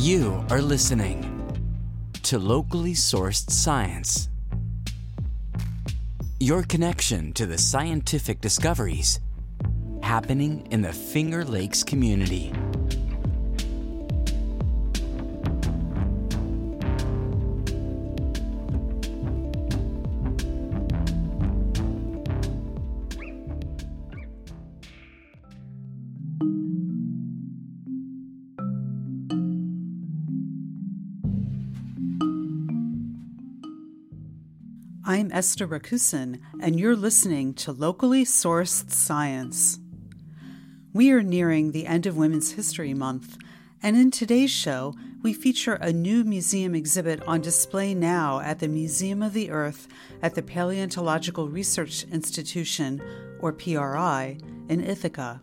You are listening to locally sourced science. Your connection to the scientific discoveries happening in the Finger Lakes community. Esther Rakusin, and you're listening to Locally Sourced Science. We are nearing the end of Women's History Month, and in today's show, we feature a new museum exhibit on display now at the Museum of the Earth at the Paleontological Research Institution, or PRI, in Ithaca.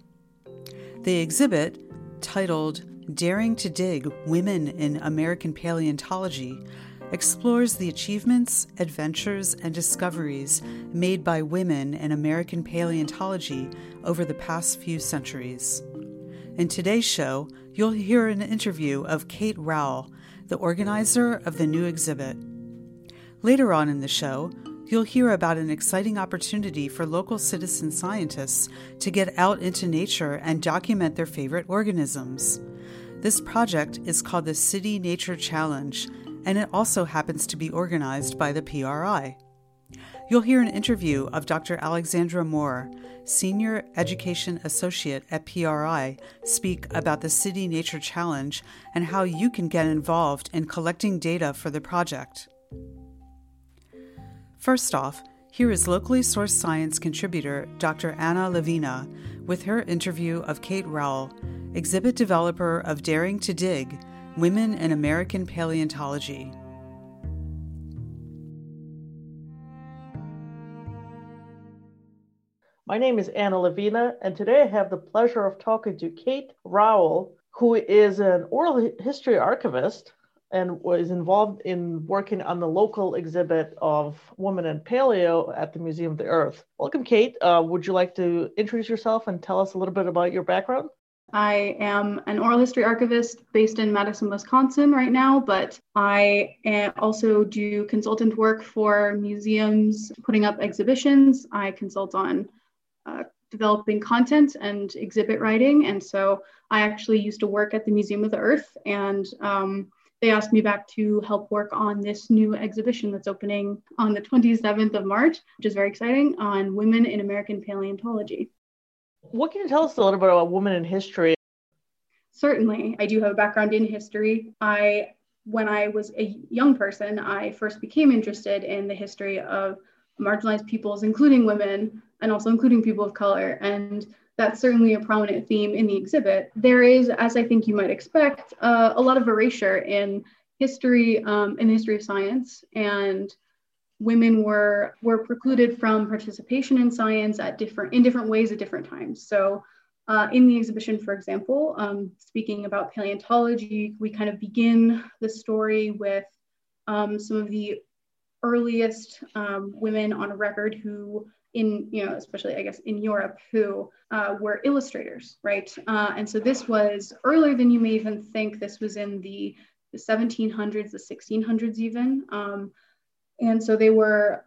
The exhibit, titled Daring to Dig Women in American Paleontology, explores the achievements, adventures, and discoveries made by women in American paleontology over the past few centuries. In today's show, you'll hear an interview of Kate Rowell, the organizer of the new exhibit. Later on in the show, you'll hear about an exciting opportunity for local citizen scientists to get out into nature and document their favorite organisms. This project is called the City Nature Challenge and it also happens to be organized by the PRI. You'll hear an interview of Dr. Alexandra Moore, Senior Education Associate at PRI, speak about the City Nature Challenge and how you can get involved in collecting data for the project. First off, here is locally sourced science contributor Dr. Anna Levina with her interview of Kate Rowell, exhibit developer of Daring to Dig, Women in American Paleontology. My name is Anna Levina, and today I have the pleasure of talking to Kate Rowell, who is an oral history archivist and was involved in working on the local exhibit of Women in Paleo at the Museum of the Earth. Welcome, Kate. Uh, would you like to introduce yourself and tell us a little bit about your background? I am an oral history archivist based in Madison, Wisconsin right now, but I also do consultant work for museums putting up exhibitions. I consult on uh, developing content and exhibit writing. And so I actually used to work at the Museum of the Earth, and um, they asked me back to help work on this new exhibition that's opening on the 27th of March, which is very exciting, on women in American paleontology. What can you tell us a little bit about women in history? Certainly. I do have a background in history. I when I was a young person, I first became interested in the history of marginalized peoples, including women and also including people of color. And that's certainly a prominent theme in the exhibit. There is, as I think you might expect, uh, a lot of erasure in history, um, in the history of science. And women were were precluded from participation in science at different in different ways at different times. So uh, in the exhibition, for example, um, speaking about paleontology, we kind of begin the story with um, some of the earliest um, women on record who in you know especially i guess in europe who uh, were illustrators right? Uh, and so this was earlier than you may even think. This was in the, the 1700s the 1600s even. Um, and so they were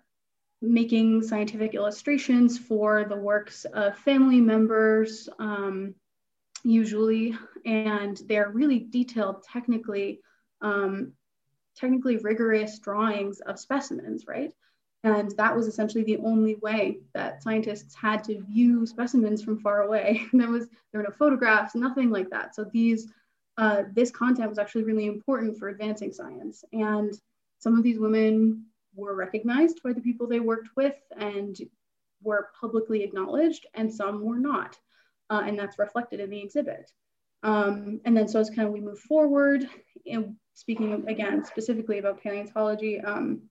making scientific illustrations for the works of family members, um, usually, and they're really detailed, technically, um, technically rigorous drawings of specimens, right? And that was essentially the only way that scientists had to view specimens from far away. there was there were no photographs, nothing like that. So these uh, this content was actually really important for advancing science. And some of these women were recognized by the people they worked with and were publicly acknowledged, and some were not. Uh, and that's reflected in the exhibit. Um, and then, so as kind of we move forward, and speaking again specifically about paleontology, um,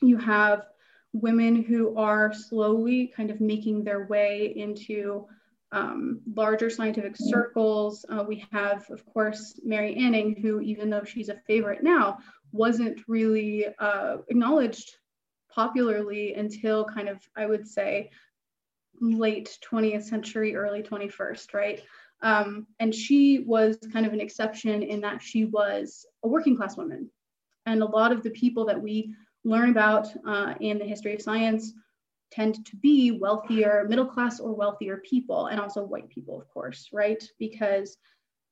you have women who are slowly kind of making their way into um, larger scientific circles. Uh, we have, of course, Mary Anning, who, even though she's a favorite now, wasn't really uh, acknowledged popularly until kind of, I would say, late 20th century, early 21st, right? Um, and she was kind of an exception in that she was a working class woman. And a lot of the people that we learn about uh, in the history of science tend to be wealthier, middle class or wealthier people, and also white people, of course, right? Because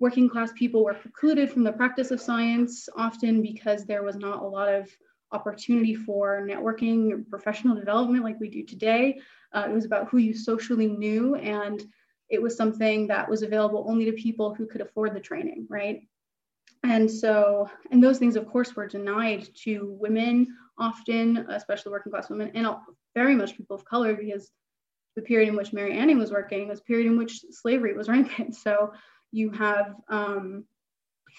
working class people were precluded from the practice of science, often because there was not a lot of opportunity for networking, professional development like we do today. Uh, it was about who you socially knew, and it was something that was available only to people who could afford the training, right? And so, and those things, of course, were denied to women often, especially working class women, and very much people of color, because the period in which Mary Anning was working was a period in which slavery was rampant. So you have um,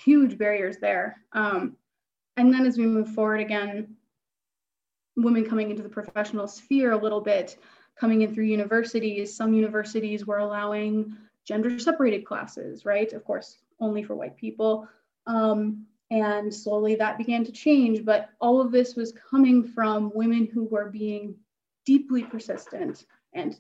huge barriers there. Um, and then as we move forward again, women coming into the professional sphere a little bit, coming in through universities, some universities were allowing gender separated classes, right? Of course, only for white people. Um, and slowly that began to change, but all of this was coming from women who were being deeply persistent and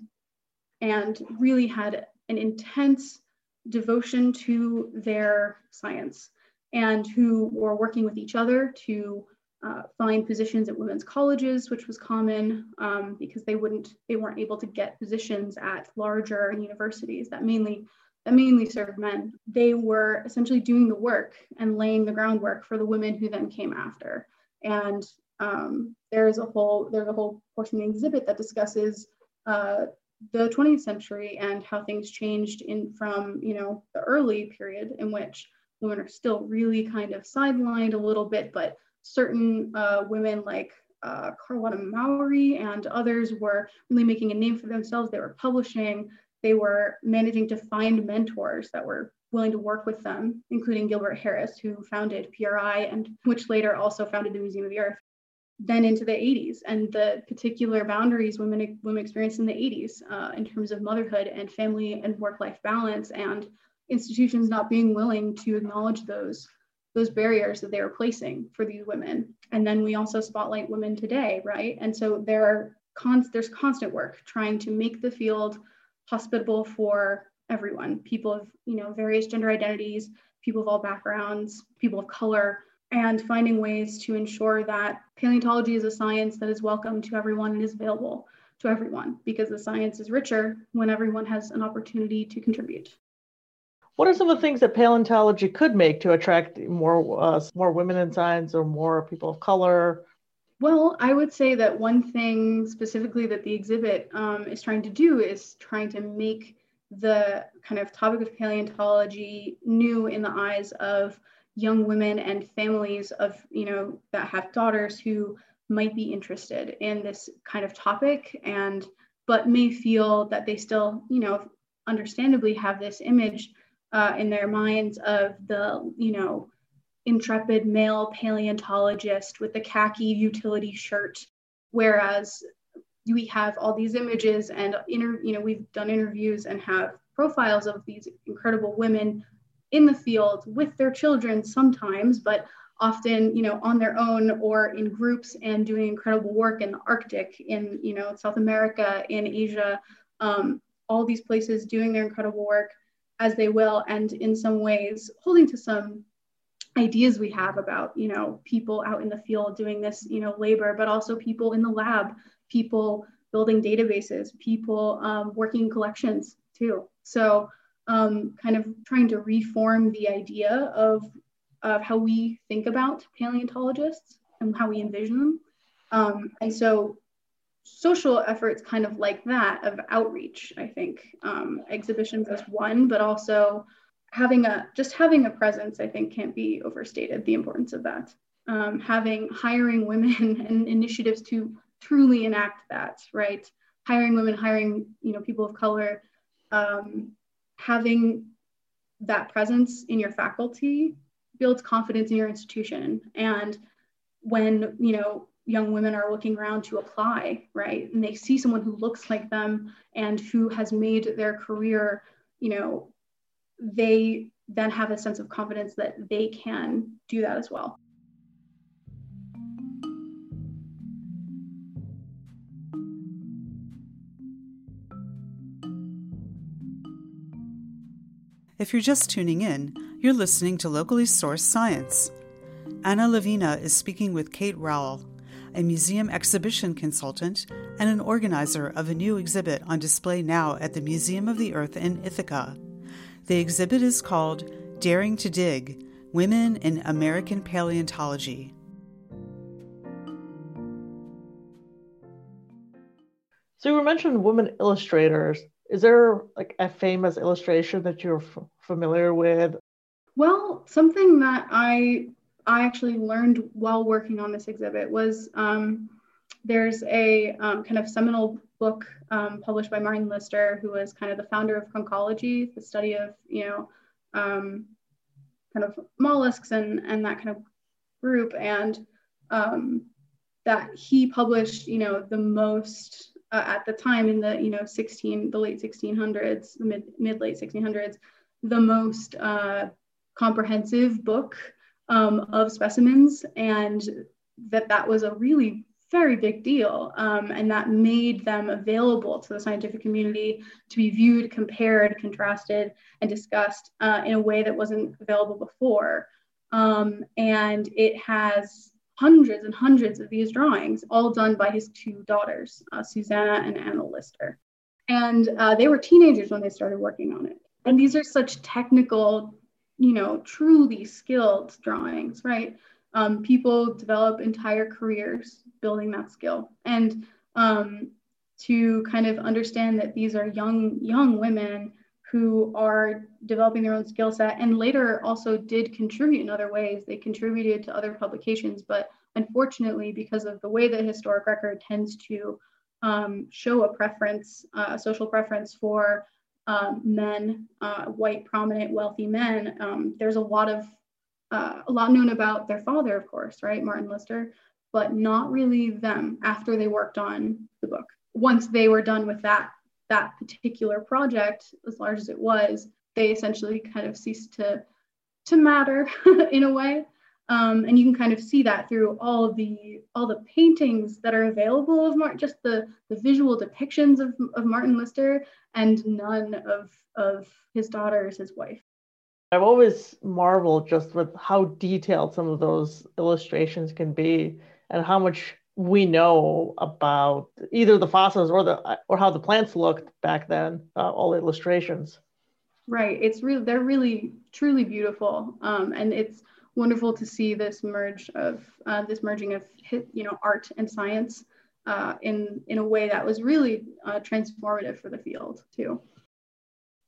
and really had an intense devotion to their science and who were working with each other to uh, find positions at women's colleges, which was common um, because they wouldn't, they weren't able to get positions at larger universities that mainly that mainly served men. They were essentially doing the work and laying the groundwork for the women who then came after. And um, there's a whole there's a whole portion of the exhibit that discusses uh, the 20th century and how things changed in from you know the early period in which women are still really kind of sidelined a little bit, but certain uh, women like uh, Carlotta Maury and others were really making a name for themselves. They were publishing, they were managing to find mentors that were willing to work with them, including Gilbert Harris, who founded PRI and which later also founded the Museum of the Earth then into the 80s and the particular boundaries women women experienced in the 80s uh, in terms of motherhood and family and work-life balance and institutions not being willing to acknowledge those those barriers that they were placing for these women. And then we also spotlight women today right? And so there are cons- there's constant work trying to make the field hospitable for everyone. People of you know various gender identities people of all backgrounds people of color and finding ways to ensure that paleontology is a science that is welcome to everyone and is available to everyone because the science is richer when everyone has an opportunity to contribute. What are some of the things that paleontology could make to attract more uh, more women in science or more people of color? Well, I would say that one thing specifically that the exhibit um, is trying to do is trying to make the kind of topic of paleontology new in the eyes of young women and families of you know that have daughters who might be interested in this kind of topic and but may feel that they still you know understandably have this image uh, in their minds of the you know intrepid male paleontologist with the khaki utility shirt whereas we have all these images and inter- you know we've done interviews and have profiles of these incredible women in the field with their children sometimes, but often, you know, on their own or in groups and doing incredible work in the Arctic, in, you know, South America, in Asia, um, all these places doing their incredible work as they will, and in some ways holding to some ideas we have about, you know, people out in the field doing this, you know, labor, but also people in the lab, people building databases, people um, working collections too. So um, kind of trying to reform the idea of, of how we think about paleontologists and how we envision them. Um, and so social efforts kind of like that of outreach, I think, um, exhibitions as one, but also having a, just having a presence, I think can't be overstated, the importance of that. Um, having, hiring women and initiatives to truly enact that, right? Hiring women, hiring, you know, people of color, um, having that presence in your faculty builds confidence in your institution. And when you know young women are looking around to apply right and they see someone who looks like them and who has made their career you know they then have a sense of confidence that they can do that as well If you're just tuning in, you're listening to Locally Sourced Science. Anna Levina is speaking with Kate Rowell, a museum exhibition consultant and an organizer of a new exhibit on display now at the Museum of the Earth in Ithaca. The exhibit is called Daring to Dig Women in American Paleontology. So you were mentioned women illustrators. Is there like a famous illustration that you're f- familiar with? Well, something that I I actually learned while working on this exhibit was um, there's a um, kind of seminal book um, published by Martin Lister, who was kind of the founder of conchology, the study of you know um, kind of mollusks and and that kind of group, and um, that he published you know the most uh, at the time in the you know 16 the late 1600s the mid mid late 1600s the most uh, comprehensive book um, of specimens and that that was a really very big deal um, and that made them available to the scientific community to be viewed compared contrasted and discussed uh, in a way that wasn't available before. Um, and it has hundreds and hundreds of these drawings, all done by his two daughters, uh, Susanna and Anna Lister. And uh, they were teenagers when they started working on it. And these are such technical, you know, truly skilled drawings, right? Um, people develop entire careers building that skill. And um, to kind of understand that these are young, young women who are developing their own skill set and later also did contribute in other ways. They contributed to other publications, but unfortunately, because of the way the historic record tends to um, show a preference, uh, a social preference for um, men, uh, white, prominent, wealthy men, um, there's a lot of uh, a lot known about their father, of course, right, Martin Lister, but not really them after they worked on the book. Once they were done with that that particular project, as large as it was, they essentially kind of ceased to to matter in a way. Um, and you can kind of see that through all the all the paintings that are available of Martin, just the the visual depictions of, of Martin Lister, and none of of his daughters, his wife. I've always marveled just with how detailed some of those illustrations can be, and how much we know about either the fossils or the or how the plants looked back then uh, all the illustrations. Right. It's really they're really truly beautiful. Um, and it's wonderful to see this merge of uh, this merging of you know art and science uh, in in a way that was really uh, transformative for the field too.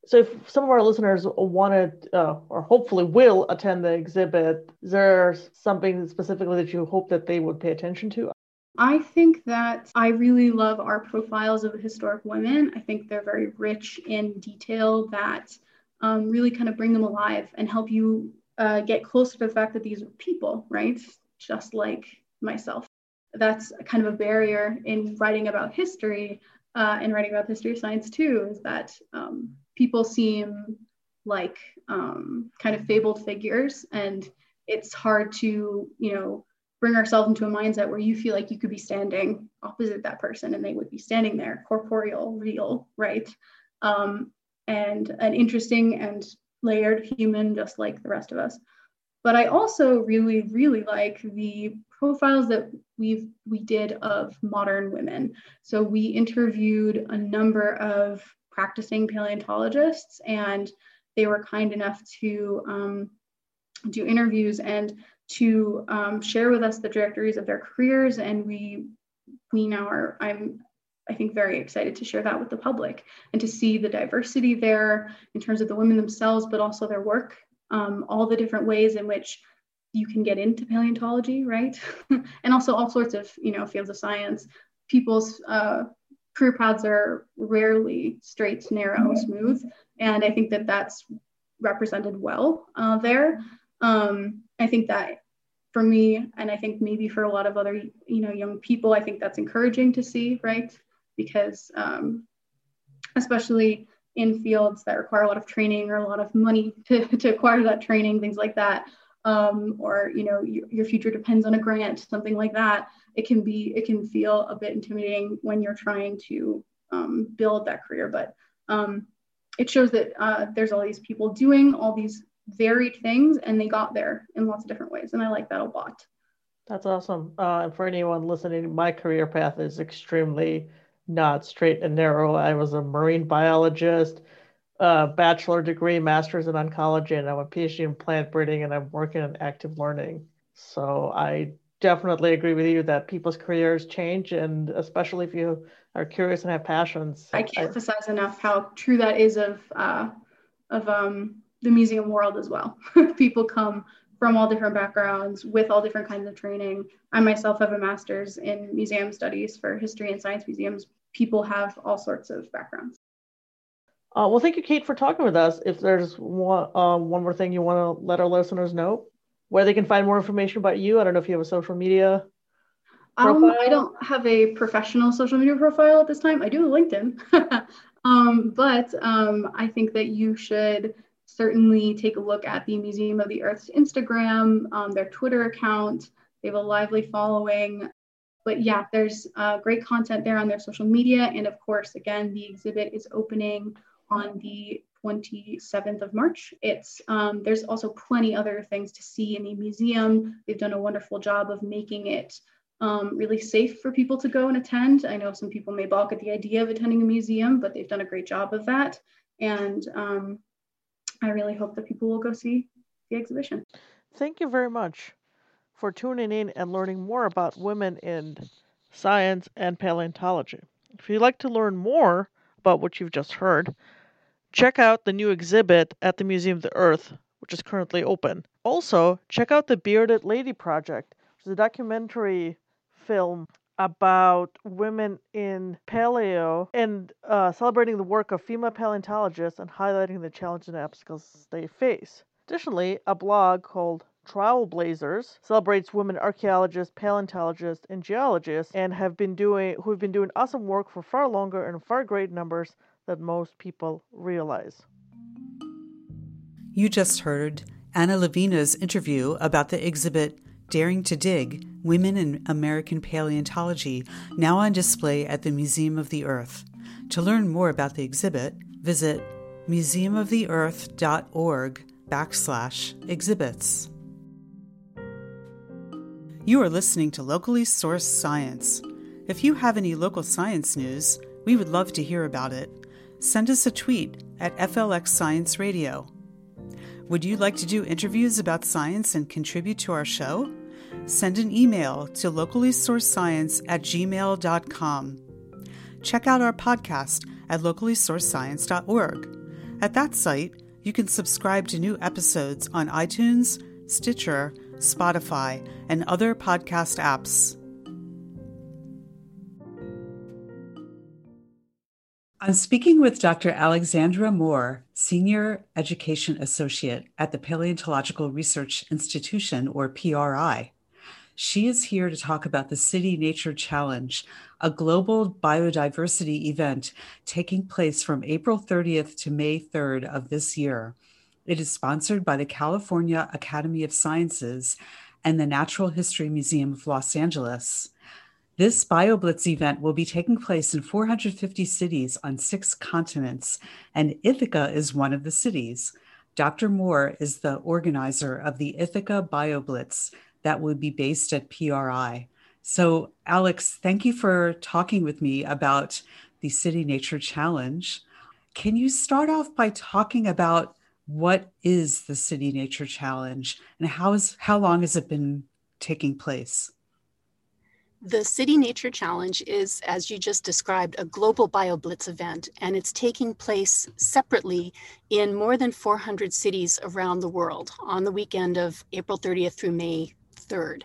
So if some of our listeners wanted uh, or hopefully will attend the exhibit is there something specifically that you hope that they would pay attention to I think that I really love our profiles of historic women. I think they're very rich in detail that um, really kind of bring them alive and help you uh, get closer to the fact that these are people, right? Just like myself. That's kind of a barrier in writing about history uh, and writing about history of science too, is that um, people seem like um, kind of fabled figures and it's hard to, you know, bring ourselves into a mindset where you feel like you could be standing opposite that person and they would be standing there, corporeal, real, right? Um, and an interesting and layered human just like the rest of us. But I also really, really like the profiles that we've we did of modern women. So we interviewed a number of practicing paleontologists, and they were kind enough to um, do interviews and to um, share with us the directories of their careers. And we we now are I'm I think very excited to share that with the public and to see the diversity there in terms of the women themselves, but also their work, um, all the different ways in which you can get into paleontology, right? and also all sorts of you know fields of science. People's uh, career paths are rarely straight, narrow, smooth, and I think that that's represented well uh, there. Um, I think that for me, and I think maybe for a lot of other, you know, young people, I think that's encouraging to see, right? Because um, especially in fields that require a lot of training or a lot of money to, to acquire that training, things like that, um, or you know, your, your future depends on a grant, something like that. It can be, it can feel a bit intimidating when you're trying to um, build that career, but um, it shows that uh, there's all these people doing all these varied things and they got there in lots of different ways. And I like that a lot. That's awesome. Uh, and for anyone listening, my career path is extremely not straight and narrow. I was a marine biologist, a bachelor degree, master's in oncology, and I'm a PhD in plant breeding, and I'm working in active learning. So I definitely agree with you that people's careers change, and especially if you are curious and have passions. I can't I, emphasize enough how true that is of uh, of um, the museum world as well. People come from all different backgrounds with all different kinds of training. I myself have a master's in museum studies for history and science museums. People have all sorts of backgrounds. Uh, well, thank you, Kate, for talking with us. If there's one, uh, one more thing you want to let our listeners know, where they can find more information about you. I don't know if you have a social media. Um, I don't have a professional social media profile at this time. I do LinkedIn, um, but um, I think that you should certainly take a look at the Museum of the Earth's Instagram, um, their Twitter account. They have a lively following. But yeah, there's uh, great content there on their social media. And of course, again, the exhibit is opening on the 27th of March. It's um, there's also plenty other things to see in the museum. They've done a wonderful job of making it um, really safe for people to go and attend. I know some people may balk at the idea of attending a museum, but they've done a great job of that. And um, I really hope that people will go see the exhibition. Thank you very much for tuning in and learning more about women in science and paleontology. If you'd like to learn more about what you've just heard, check out the new exhibit at the Museum of the Earth, which is currently open. Also, check out the Bearded Lady Project, which is a documentary film about women in paleo and uh, celebrating the work of female paleontologists and highlighting the challenges and obstacles they face. Additionally, a blog called Trailblazers celebrates women archaeologists, paleontologists, and geologists, and have been doing who have been doing awesome work for far longer and far greater numbers than most people realize. You just heard Anna Levina's interview about the exhibit Daring to Dig Women in American Paleontology, now on display at the Museum of the Earth. To learn more about the exhibit, visit museumoftheearth.org backslash exhibits. You are listening to Locally Sourced Science. If you have any local science news, we would love to hear about it. Send us a tweet at FLX Science Radio. Would you like to do interviews about science and contribute to our show? Send an email to locallysourcescience at gmail.com. Check out our podcast at locallysourcescience.org. At that site, you can subscribe to new episodes on iTunes, Stitcher, Spotify, and other podcast apps. I'm speaking with Dr. Alexandra Moore, Senior Education Associate at the Paleontological Research Institution, or PRI. She is here to talk about the City Nature Challenge, a global biodiversity event taking place from April 30th to May 3rd of this year. It is sponsored by the California Academy of Sciences and the Natural History Museum of Los Angeles. This BioBlitz event will be taking place in 450 cities on six continents, and Ithaca is one of the cities. Dr. Moore is the organizer of the Ithaca BioBlitz that will be based at PRI. So, Alex, thank you for talking with me about the City Nature Challenge. Can you start off by talking about what is the City Nature Challenge and how is how long has it been taking place? The City Nature Challenge is, as you just described, a global BioBlitz event, and it's taking place separately in more than 400 cities around the world on the weekend of April 30th through May 3rd.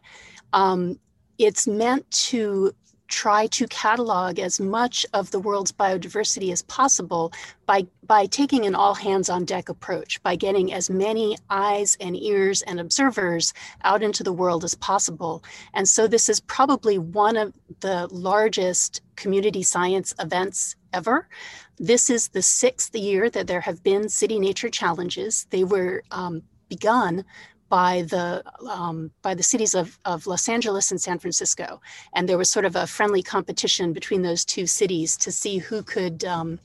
Um, it's meant to try to catalog as much of the world's biodiversity as possible by, by taking an all hands on deck approach, by getting as many eyes and ears and observers out into the world as possible. And so, this is probably one of the largest community science events ever. This is the sixth year that there have been city nature challenges. They were um, begun by the um, by the cities of, of Los Angeles and San Francisco, and there was sort of a friendly competition between those two cities to see who could um,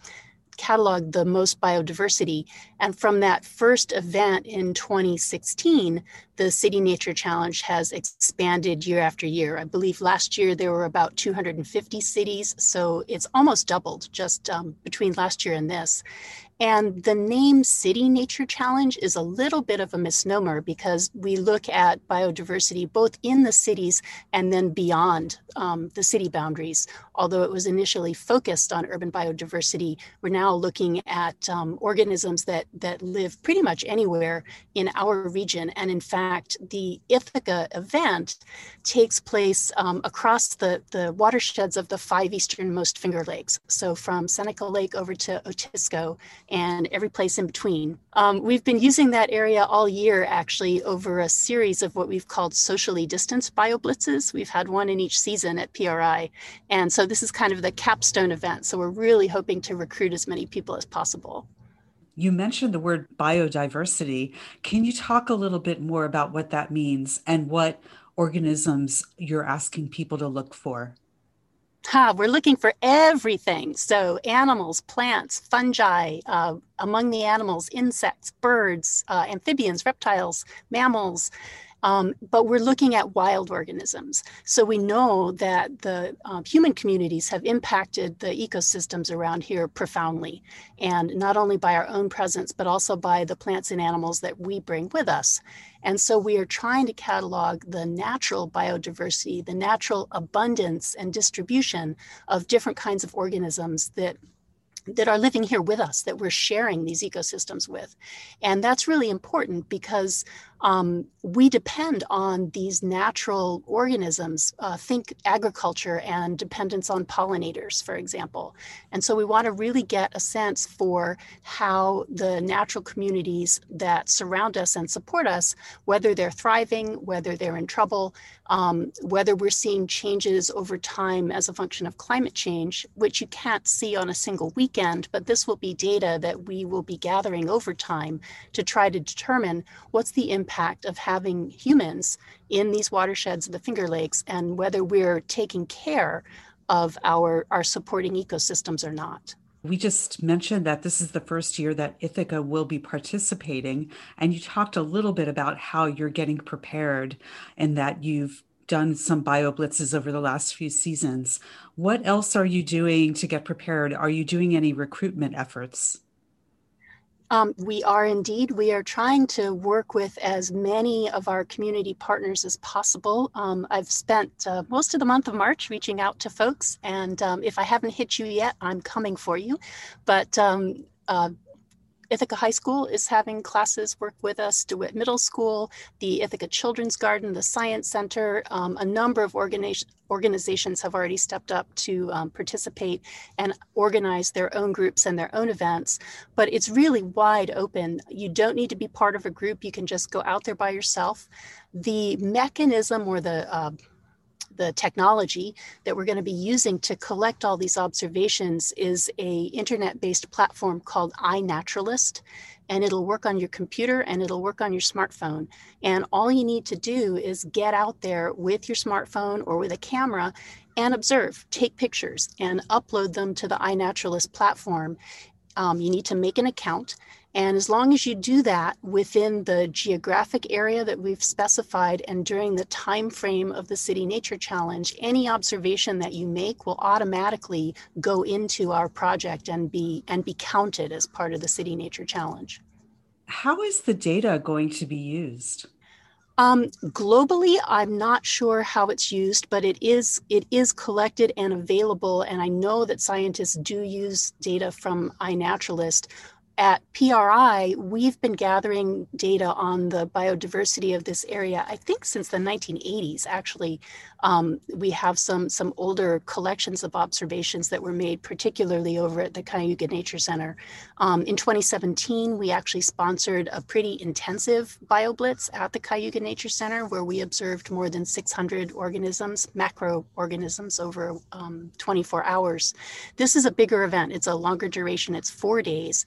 catalog the most biodiversity. And from that first event in 2016, the City Nature Challenge has expanded year after year. I believe last year there were about 250 cities, so it's almost doubled just um, between last year and this. And the name City Nature Challenge is a little bit of a misnomer because we look at biodiversity both in the cities and then beyond um, the city boundaries. Although it was initially focused on urban biodiversity, we're now looking at um, organisms that, that live pretty much anywhere in our region. And in fact, the Ithaca event takes place um, across the, the watersheds of the five easternmost Finger Lakes. So from Seneca Lake over to Otisco and every place in between. Um, we've been using that area all year, actually, over a series of what we've called socially distanced bioblitzes. We've had one in each season at PRI. And so this is kind of the capstone event. So we're really hoping to recruit as many people as possible. You mentioned the word biodiversity. Can you talk a little bit more about what that means and what organisms you're asking people to look for? We're looking for everything. So, animals, plants, fungi, uh, among the animals, insects, birds, uh, amphibians, reptiles, mammals. Um, but we're looking at wild organisms. So we know that the um, human communities have impacted the ecosystems around here profoundly, and not only by our own presence, but also by the plants and animals that we bring with us. And so we are trying to catalog the natural biodiversity, the natural abundance and distribution of different kinds of organisms that that are living here with us that we're sharing these ecosystems with and that's really important because um, we depend on these natural organisms. Uh, think agriculture and dependence on pollinators, for example. And so we want to really get a sense for how the natural communities that surround us and support us, whether they're thriving, whether they're in trouble, um, whether we're seeing changes over time as a function of climate change, which you can't see on a single weekend, but this will be data that we will be gathering over time to try to determine what's the impact impact of having humans in these watersheds of the Finger Lakes and whether we're taking care of our, our supporting ecosystems or not. We just mentioned that this is the first year that Ithaca will be participating. And you talked a little bit about how you're getting prepared and that you've done some bio blitzes over the last few seasons. What else are you doing to get prepared? Are you doing any recruitment efforts? Um, we are indeed. We are trying to work with as many of our community partners as possible. Um, I've spent uh, most of the month of March reaching out to folks, and um, if I haven't hit you yet, I'm coming for you. But um, uh, Ithaca High School is having classes work with us, DeWitt Middle School, the Ithaca Children's Garden, the Science Center. Um, a number of organizations organizations have already stepped up to um, participate and organize their own groups and their own events. But it's really wide open. You don't need to be part of a group. You can just go out there by yourself. The mechanism or the uh, the technology that we're going to be using to collect all these observations is a internet-based platform called iNaturalist and it'll work on your computer and it'll work on your smartphone. And all you need to do is get out there with your smartphone or with a camera and observe take pictures and upload them to the iNaturalist platform. Um, you need to make an account and as long as you do that within the geographic area that we've specified and during the time frame of the City Nature Challenge, any observation that you make will automatically go into our project and be and be counted as part of the City Nature Challenge. How is the data going to be used? Um, globally, I'm not sure how it's used, but it is it is collected and available. And I know that scientists do use data from iNaturalist at PRI, we've been gathering data on the biodiversity of this area, I think since the 1980s, actually. Um, we have some, some older collections of observations that were made, particularly over at the Cayuga Nature Center. Um, in 2017, we actually sponsored a pretty intensive BioBlitz at the Cayuga Nature Center, where we observed more than 600 organisms, macroorganisms, over um, 24 hours. This is a bigger event. It's a longer duration. It's four days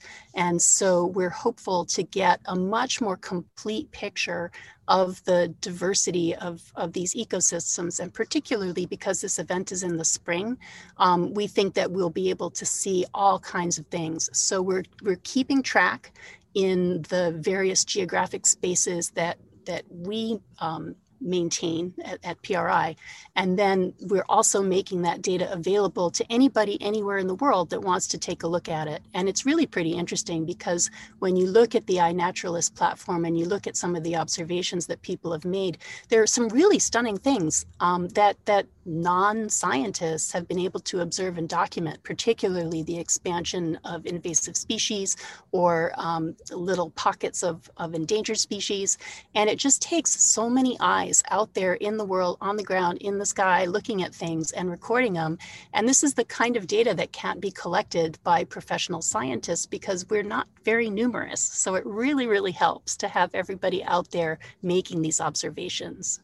so we're hopeful to get a much more complete picture of the diversity of, of these ecosystems. And particularly because this event is in the spring, um, we think that we'll be able to see all kinds of things. So we're, we're keeping track in the various geographic spaces that that we um, maintain at, at, PRI. And then we're also making that data available to anybody anywhere in the world that wants to take a look at it. And it's really pretty interesting because when you look at the iNaturalist platform and you look at some of the observations that people have made, there are some really stunning things um, that that non-scientists have been able to observe and document, particularly the expansion of invasive species or um, little pockets of, of endangered species. And it just takes so many eyes out there in the world, on the ground, in the sky, looking at things and recording them. And this is the kind of data that can't be collected by professional scientists because we're not very numerous. So it really, really helps to have everybody out there making these observations.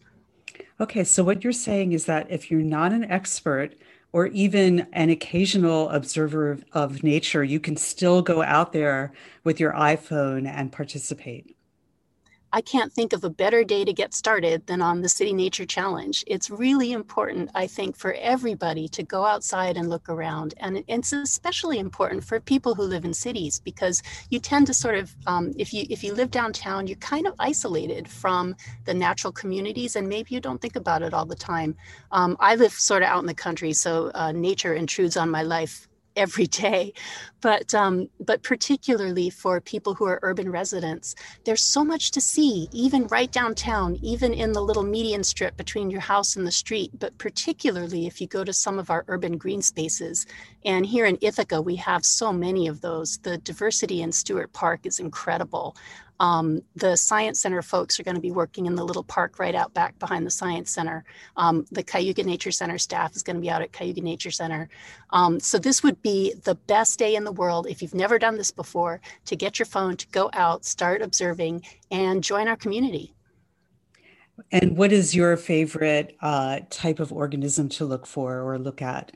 Okay, so what you're saying is that if you're not an expert or even an occasional observer of, of, nature, you can still go out there with your iPhone and participate. I can't think of a better day to get started than on the City Nature Challenge. It's really important, I think, for everybody to go outside and look around. And it's especially important for people who live in cities because you tend to sort of, um, if you if you live downtown, you're kind of isolated from the natural communities, and maybe you don't think about it all the time. Um, I live sort of out in the country, so uh, nature intrudes on my life every day, but um, but particularly for people who are urban residents, there's so much to see, even right downtown, even in the little median strip between your house and the street. But particularly if you go to some of our urban green spaces, and here in Ithaca we have so many of those. The diversity in Stewart Park is incredible. Um, the Science Center folks are going to be working in the little park right out back behind the Science Center. Um, the Cayuga Nature Center staff is going to be out at Cayuga Nature Center. Um, so this would be the best day in the world if you've never done this before to get your phone, to go out, start observing, and join our community. And what is your favorite uh, type of organism to look for or look at?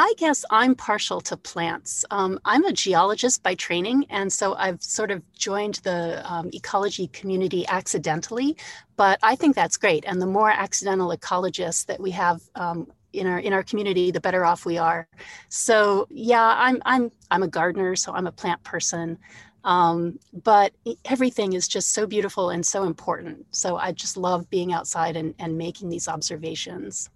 I guess I'm partial to plants. Um, I'm a geologist by training, and so I've sort of joined the um, ecology community accidentally, but I think that's great. And the more accidental ecologists that we have um, in our in our community, the better off we are. So yeah, I'm I'm I'm a gardener, so I'm a plant person. Um, but everything is just so beautiful and so important. So I just love being outside and, and making these observations.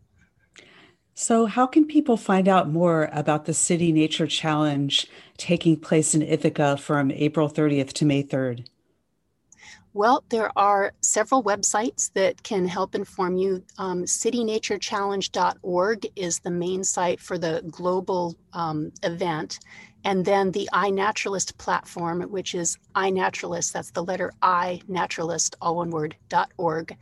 So, how can people find out more about the City Nature Challenge taking place in Ithaca from April 30th to May 3rd? Well, there are several websites that can help inform you. Um, citynaturechallenge.org is the main site for the global um, event. And then the iNaturalist platform, which is iNaturalist, that's the letter I, naturalist, all one word, dot .org.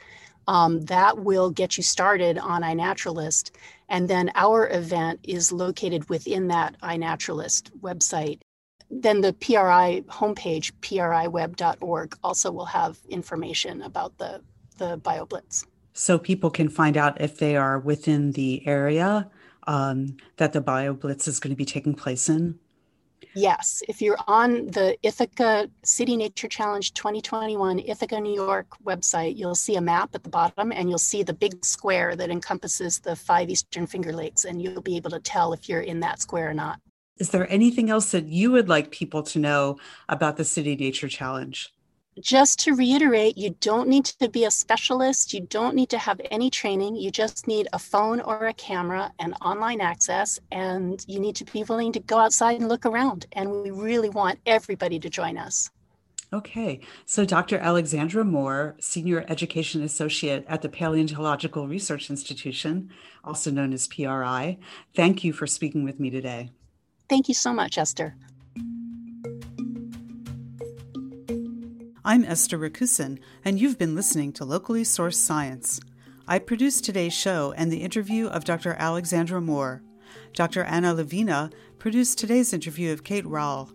Um, that will get you started on iNaturalist. And then our event is located within that iNaturalist website. Then the PRI homepage, priweb.org, also will have information about the, the BioBlitz. So people can find out if they are within the area um, that the BioBlitz is going to be taking place in. Yes, if you're on the Ithaca City Nature Challenge 2021 Ithaca, New York website, you'll see a map at the bottom and you'll see the big square that encompasses the five Eastern Finger Lakes, and you'll be able to tell if you're in that square or not. Is there anything else that you would like people to know about the City Nature Challenge? Just to reiterate, you don't need to be a specialist. You don't need to have any training. You just need a phone or a camera and online access. And you need to be willing to go outside and look around. And we really want everybody to join us. Okay, so Dr. Alexandra Moore, Senior Education Associate at the Paleontological Research Institution, also known as PRI, thank you for speaking with me today. Thank you so much, Esther. I'm Esther Rakusin, and you've been listening to Locally Sourced Science. I produced today's show and the interview of Dr. Alexandra Moore. Dr. Anna Levina produced today's interview of Kate Rowell,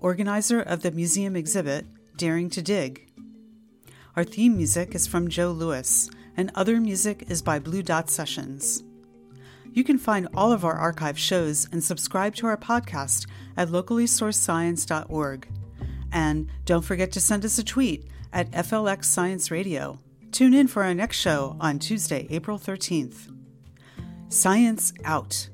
organizer of the museum exhibit Daring to Dig. Our theme music is from Joe Lewis, and other music is by Blue Dot Sessions. You can find all of our archive shows and subscribe to our podcast at locallysourcedscience.org. And don't forget to send us a tweet at FLX Science Radio. Tune in for our next show on Tuesday, April 13th. Science out.